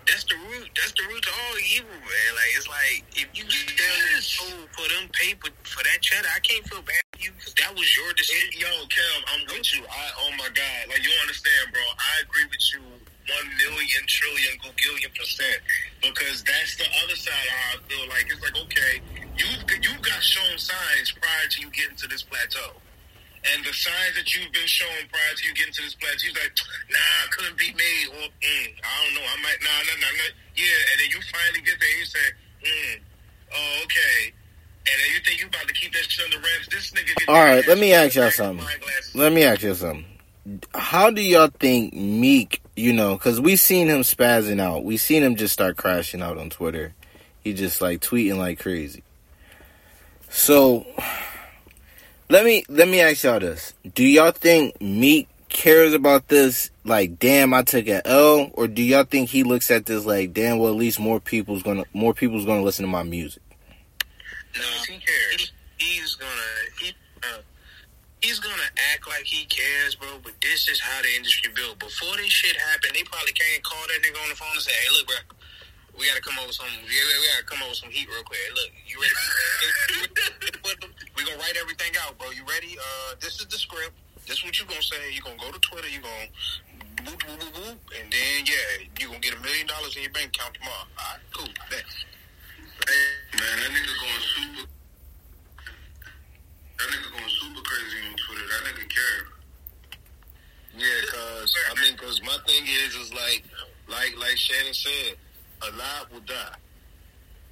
J: that's the root. That's the root to all evil, man. Like it's like if you get yes. for them paper for that cheddar, I can't feel bad for you 'cause that was your decision.
D: Yo, Kel, I'm with you. I oh my god, like you don't understand, bro. I agree with you one million trillion gagillion percent because that's the other side of how I feel. Like it's like okay, you you got shown signs prior to you getting to this plateau. And the signs that you've been shown prior to you getting to this plateau, you're like, nah, couldn't be me, or mm, I don't know, I might, nah, nah, nah, nah, yeah. And then you finally get there, and you say, mm, oh, okay. And then you think you about to keep that shit under wraps. This nigga. Get
B: All right, let me ask y'all something. Let me ask y'all something. How do y'all think Meek, you know, because we seen him spazzing out. We seen him just start crashing out on Twitter. He just like tweeting like crazy. So let me let me ask y'all this. Do y'all think Meek cares about this like damn I took an L or do y'all think he looks at this like damn well at least more people's gonna more people's gonna listen to my music?
J: No, he cares. He's gonna he's gonna act like he cares, bro. But this is how the industry built. Before this shit happened, they probably can't call that nigga on the phone and say, "Hey, look, bro, we gotta come over some. We we gotta come over some heat real quick. Hey, look, you ready? we gonna write everything out, bro. You ready? Uh, this is the script. This is what you gonna say. You gonna go to Twitter. You gonna boop boop boop boop, and then yeah, you gonna get a million dollars in your bank account tomorrow. All right, cool.
I: Man, that nigga going super. That nigga going super crazy on Twitter. That nigga care.
D: Yeah, cause I mean, cause my thing is, is like, like, like Shannon said, alive will die.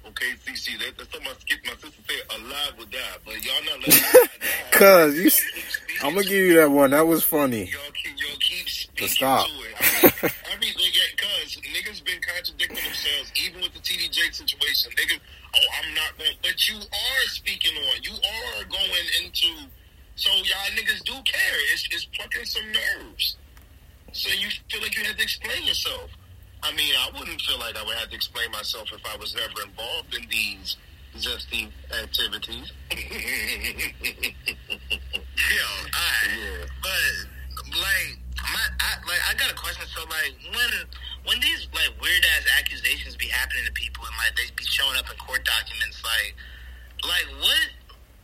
D: Okay, CC, that, that's what my skip my sister said. Alive will die, but y'all not letting alive die.
B: Cuz you,
D: Y'all keep speaking
B: I'm gonna give you that one. That was funny.
D: Y'all keep, y'all keep speaking
B: stop.
D: to it. I mean, I mean, because niggas been contradicting themselves, even with the TD Jakes situation. Niggas, oh, I'm not going, but you are speaking on. You are going into. So y'all niggas do care. It's it's plucking some nerves. So you feel like you had to explain yourself. I mean, I wouldn't feel like I would have to explain myself if I was never involved in these zesty activities.
J: Yo, alright.
D: Yeah.
J: But like my I like I got a question. So like when when these like weird ass accusations be happening to people and like they be showing up in court documents, like like what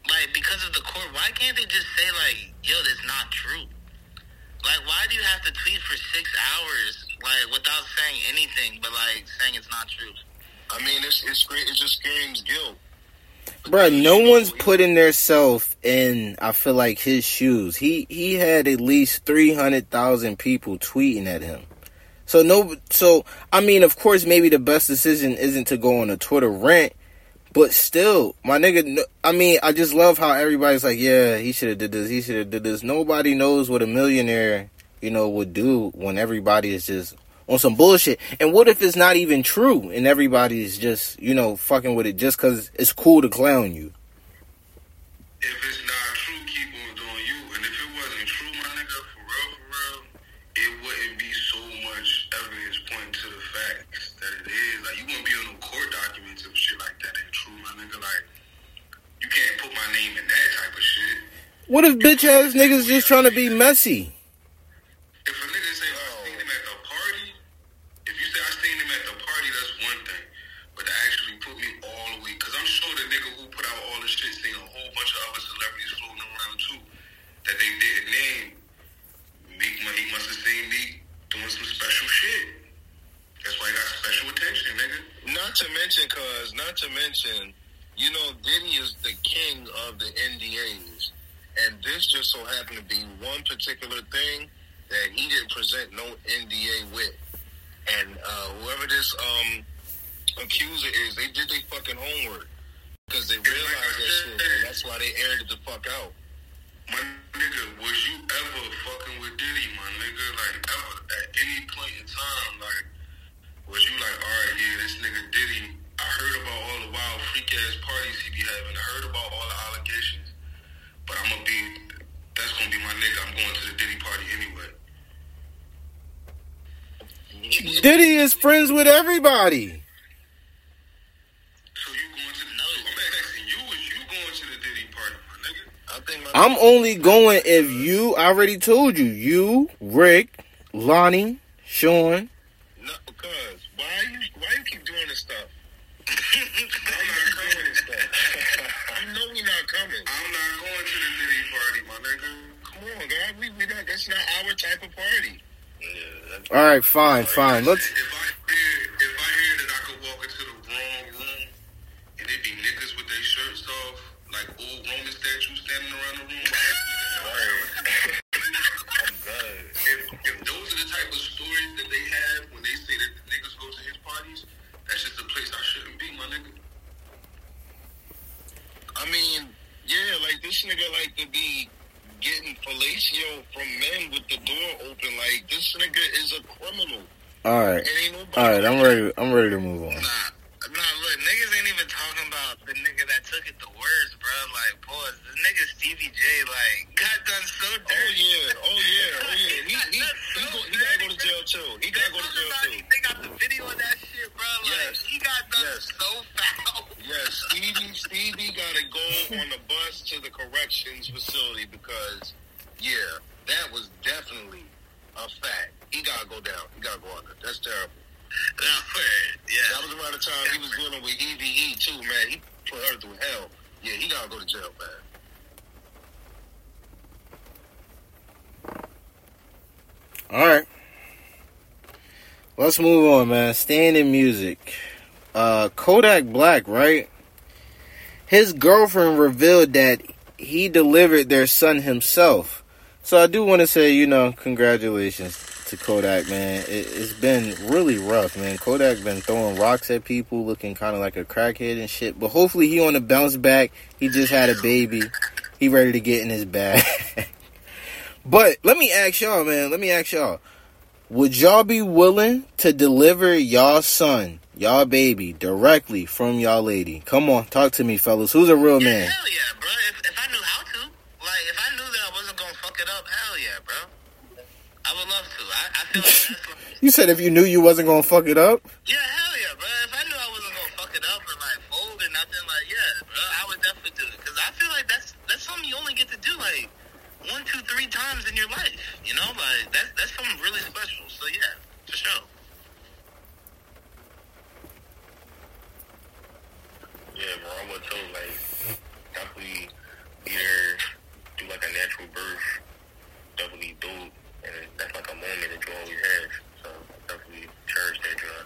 J: like because of the court, why can't they just say like, yo, that's not true? Like why do you have to tweet for six hours like without saying anything but like saying it's not true?
D: I mean, it's it's great. It just screams guilt.
B: Bruh, no one's putting their self in I feel like his shoes. He he had at least three hundred thousand people tweeting at him. So no so I mean of course maybe the best decision isn't to go on a Twitter rant, but still, my nigga I mean, I just love how everybody's like, Yeah, he should have did this, he should have did this. Nobody knows what a millionaire, you know, would do when everybody is just on some bullshit. And what if it's not even true and everybody's just, you know, fucking with it just because it's cool to clown you? What if bitch ass niggas just trying to be messy?
I: If a nigga say oh, I seen him at the party, if you say I seen him at the party, that's one thing. But to actually put me all the way, because I'm sure the nigga who put out all the shit seen a whole bunch of other celebrities floating around too that they didn't name. Meek, he must have seen Meek doing some special shit. That's why he got special attention, nigga.
D: Not to mention, cause not to mention, you know, Diddy is the king of the NDAs, and this just so happened to be one particular thing that he didn't present no NDA with, and uh, whoever this um accuser is, they did their fucking homework because they realized that shit, and that's why they aired it the fuck out.
I: My nigga, was you ever fucking with Diddy, my nigga? Like, ever, at any point in time, like, was you like, all right, yeah, this nigga Diddy, I heard about all the wild freak ass parties he be having. I heard about all the allegations. But I'm gonna be, that's gonna be my nigga. I'm going to the Diddy party anyway.
B: Diddy is friends with everybody.
I: So you going to the, so I'm asking you, is you going to the Diddy party, my nigga?
D: I think my
B: I'm only going if you, I already told you, you, Rick, Lonnie, Sean. All right, fine, fine. Let's.
I: If I hear, if I hear that I could walk into the wrong room and it be niggas with their shirts off, like old Roman statues standing around the room,
F: I'm good.
I: if, if those are the type of stories that they have when they say that the niggas go to his parties, that's just a place I shouldn't be, my nigga.
D: I mean, yeah, like this nigga like to be fellatio from men with the door open. Like this nigga is a criminal.
B: All right,
D: And ain't nobody.
B: all right. I'm ready. I'm ready to move on.
C: Nah, nah, look, niggas ain't even talking about the nigga that took it the worst, bro. Like, pause. This nigga Stevie J, like, got done so
D: oh,
C: dirty.
D: Oh yeah, oh yeah, oh yeah. He he he, go, he gotta go to jail too. He gotta go to jail too.
C: They got the video of that shit, bro. Like,
D: Yes.
C: he got done
D: Yes.
C: so foul.
D: Yes, Stevie Stevie gotta go on the bus to the corrections facility because yeah, that was definitely a fact. He gotta go down. He gotta go under. That's terrible.
C: Nah, word.
D: That was around the time he was dealing with EVE too, man. He put her through hell. Yeah, he gotta go to jail, man.
B: All right. Let's move on, man. Staying in music. Uh, Kodak Black, right? His girlfriend revealed that he delivered their son himself. So I do want to say, you know, congratulations to Kodak, man. It, it's been really rough, man. Kodak has been throwing rocks at people, looking kind of like a crackhead and shit. But hopefully he on the bounce back. He just had a baby. He ready to get in his bag. but let me ask y'all, man. Let me ask y'all. Would y'all be willing to deliver y'all son, y'all baby, directly from y'all lady? Come on, talk to me, fellas. Who's a real
C: Yeah,
B: man?
C: hell yeah, bro. If, if I knew how to, like, if I knew that I wasn't gonna fuck it up, hell yeah, bro. I would love to. I, I feel like that's like,
B: You said if you knew you wasn't gonna fuck it up.
C: yeah, hell yeah, bro. If I knew I wasn't gonna fuck it up or like fold or nothing, like, yeah, bro, I would definitely do it. Cause I feel like that's that's something you only get to do like one, two, three times in your life. You know, like that's that's something really special. So yeah, for sure.
F: Yeah, bro, I would too. Like, definitely either do like a natural birth, definitely do, and that's like a moment that you always have. So definitely cherish that drug.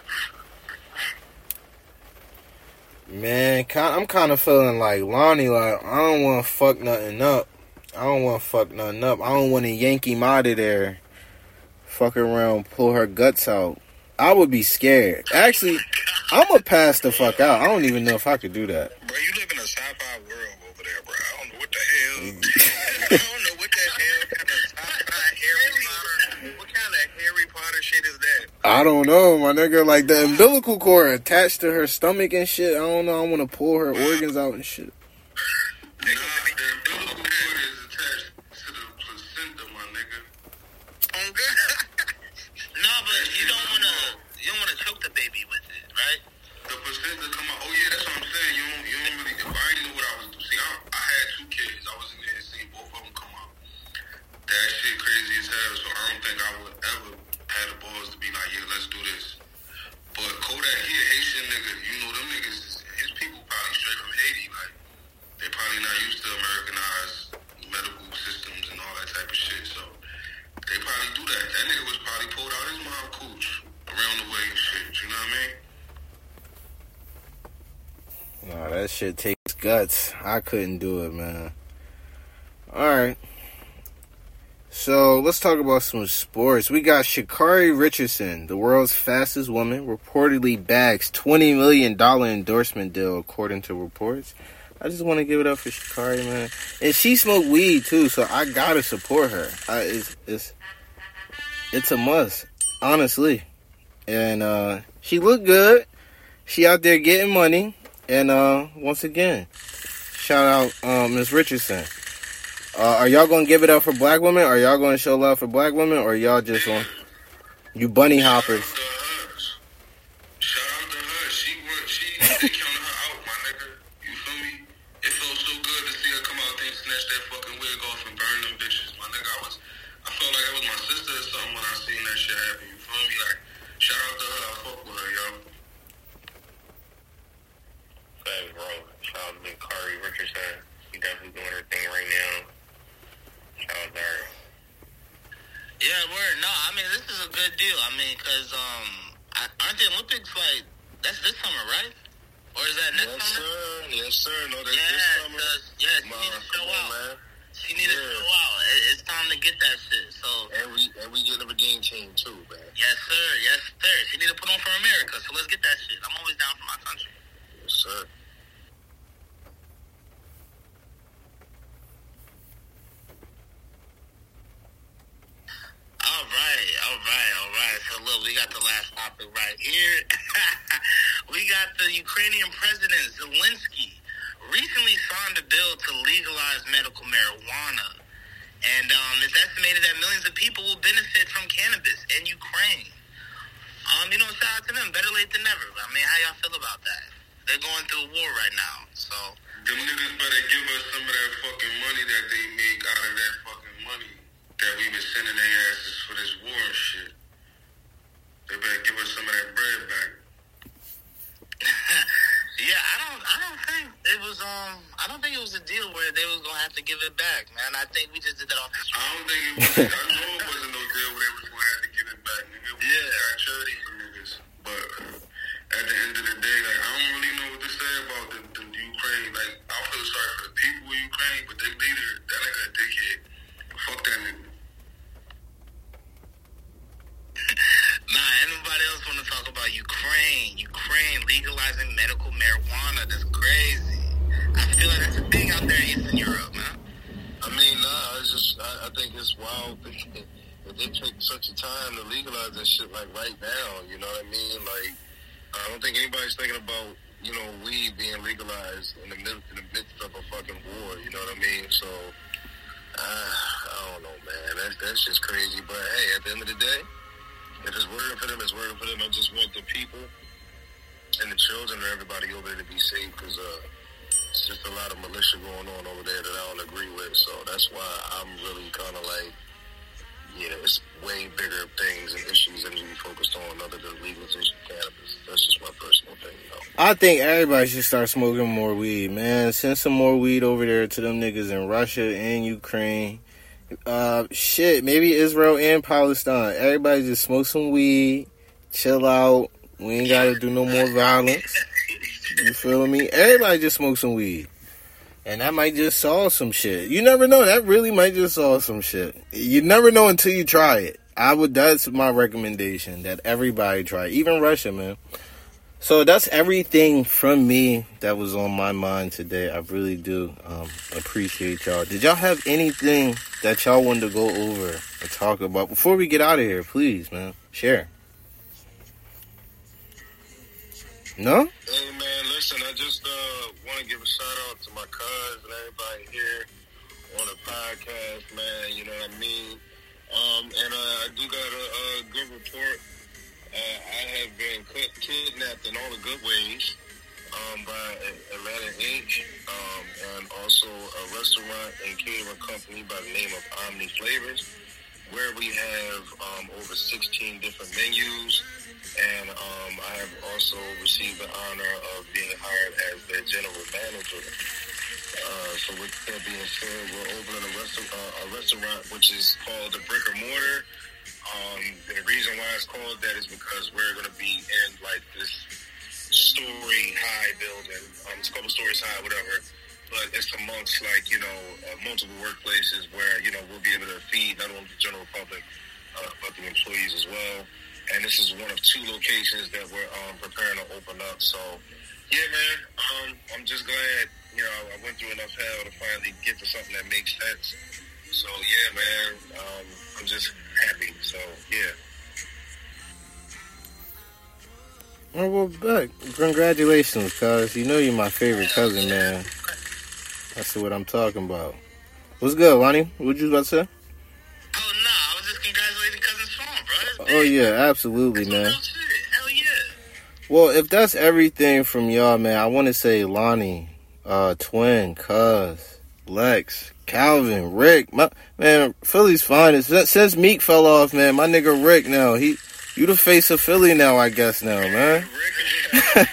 B: Man, I'm kind of feeling like Lonnie. Like I don't want to fuck nothing up. I don't want to fuck nothing up. I don't want to yank him out of there. Fuck around, pull her guts out. I would be scared. Actually, I'm gonna pass the fuck out. I don't even know if I could do that.
I: Bro, you live in a sci-fi world over there, bro. I don't know what the hell. I don't know what the hell kind of sci-fi Harry Potter. What kind of Shit is that?
B: I don't know, my nigga. Like the umbilical cord attached to her stomach and shit. I don't know. I want to pull her organs out and shit.
I: Nah, the umbilical cord is attached to the placenta, my nigga.
C: no, but you don't wanna you don't wanna choke the baby with it, right?
I: The placenta come out. Oh yeah, that's what I'm saying. You don't, you don't really. If I already knew what I was doing. See, I, I had two kids. I was in there and seen both of them come out. That shit crazy as hell. So I don't think I would ever have the balls to be like, yeah, let's do this. But Kodak, he a Haitian nigga. You know them niggas. His people probably straight from Haiti. Like they probably not used to Americanized medical systems and all that type of shit. So they probably do that. That nigga was probably pulled out his mom cooch around the way and shit. You know what I mean?
B: Nah, that shit takes guts. I couldn't do it, man. Alright. So let's talk about some sports. We got Sha'Carri Richardson, the world's fastest woman, reportedly bags $20 million endorsement deal, according to reports. I just want to give it up for Sha'Carri, man. And she smoked weed too, so I gotta support her. I, it's, it's, it's a must, honestly. And uh, she looked good. She out there getting money. And uh, once again, shout out um, Miss Richardson. Uh, are y'all gonna give it up for black women? Are y'all gonna show love for black women? Or y'all just on you bunny hoppers?
I: Shout out to her. Shout out to her. She worked. She they counted her out, my nigga. You feel me? It felt so good to see her come out there and snatch that fucking wig off and burn them bitches, my nigga. I was, I felt like it was my sister or something when I seen that shit.
C: Yeah, word. No, I mean this is a good deal. I mean, cause um, I, aren't the Olympics like that's this summer, right? Or is that next
D: Yes,
C: summer?
D: sir. Yes, sir. No, that's
C: Yeah,
D: this summer.
C: yeah, she
D: Ma,
C: need to show out.
D: man.
C: She need to
D: Yeah.
C: show out. It, it's time to get that shit. So
D: And we and we getting a game team too, man.
C: yes, sir. Yes, sir. She need to put on for America. So let's get that shit. I'm always down for my country.
D: Yes, sir.
C: All right, all right, all right. So look, we got the last topic right here. we got the Ukrainian president Zelensky recently signed a bill to legalize medical marijuana, and um, it's estimated that millions of people will benefit from cannabis in Ukraine. Um, you know, shout out to them. Better late than never. I mean, how y'all feel about that? They're going through a war right now, so
I: Them niggas better give us some of that fucking money that they make out of that fucking money that we been sending their asses for this war and shit. They better give us some of that bread back.
C: yeah, I don't, I don't think it was, um, I don't think it was a deal where they was gonna have to give it back, man. I think we just did that off the street.
I: I don't think it was. I know it wasn't no deal where they was gonna have to give it back, nigga. We
C: Yeah.
I: got charity for niggas, but at the end of the day, like I don't really know what to say about the, the Ukraine. Like I feel sorry for the people of Ukraine, but their leader, that nigga a dickhead. Fuck that nigga.
C: Nah, anybody else want to talk about Ukraine? Ukraine legalizing medical marijuana. That's crazy. I feel like that's a thing out there in Eastern Europe, man.
D: I mean, nah, it's just I, I think it's wild that they take such a time to legalize that shit like right now. You know what I mean? Like, I don't think anybody's thinking about you know weed being legalized in the midst in the midst of a fucking war. You know what I mean? So, uh, I don't know, man. That's that's just crazy. But hey, at the end of the day, if it's working for them, it's working for them. I just want the people and the children and everybody over there to be safe because uh, it's just a lot of militia going on over there that I don't agree with. So that's why I'm really kind of like, yeah, it's way bigger things and issues that need to be focused on other than legalization of cannabis. That's just my personal opinion, though.
B: I think everybody should start smoking more weed, man. Send some more weed over there to them niggas in Russia and Ukraine. Uh, shit, maybe Israel and Palestine. Everybody just smoke some weed, chill out. We ain't gotta do no more violence. You feel me? Everybody just smoke some weed. And that might just solve some shit. You never know. That really might just solve some shit. You never know until you try it. I would. That's my recommendation. That everybody try, even Russia, man. So that's everything from me that was on my mind today. I really do um, appreciate y'all. Did y'all have anything that y'all wanted to go over or talk about before we get out of here? Please, man, share. No?
D: Hey man, listen, I just uh, want to give a shout out to my cuz and everybody here on the podcast, man. You know what I mean? Um, and uh, I do got a, a good report. Uh, I have been kidnapped in all the good ways um, by Atlanta Inc. Um, and also a restaurant and catering company by the name of Omni Flavors, where we have um, over 16 different menus. And um, I have also received the honor of being hired as their general manager. Uh, so with that being said, we're opening a, resta- uh, a restaurant which is called the Brick or Mortar. Reason why it's called that is because we're going to be in like this story high building. Um, it's a couple stories high, whatever. But it's amongst like you know uh, multiple workplaces where you know we'll be able to feed not only the general public uh, but the employees as well. And this is one of two locations that we're um, preparing to open up. So yeah, man, um, I'm just glad you know I went through enough hell to finally get to something that makes sense. So yeah, man, um, I'm just happy. So yeah.
B: Oh, well, back. Congratulations, cuz. You know you're my favorite cousin, man. That's what I'm talking about. What's good, Lonnie? What you about to say?
C: Oh no, I was just congratulating cousin Sean, bro.
B: Oh, yeah, absolutely,
C: That's
B: man.
C: Hell yeah.
B: Well, if that's everything from y'all, man, I want to say Lonnie, uh, Twin, Cuz, Lex, Calvin, Rick, my, man, Philly's finest. Since Meek fell off, man, my nigga Rick now, he, you the face of Philly now, I guess now, man.
D: Rick is a motherfucker.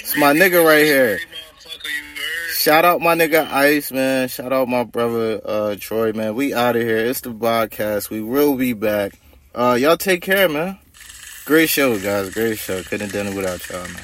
B: It's my nigga right here.
D: Motherfucker, you heard?
A: shout out my nigga Ice, man. Shout out my brother uh, Troy, man. We out of here. It's the podcast. We will be back. Uh, y'all take care, man. Great show, guys. Great show. Couldn't have done it without y'all, man.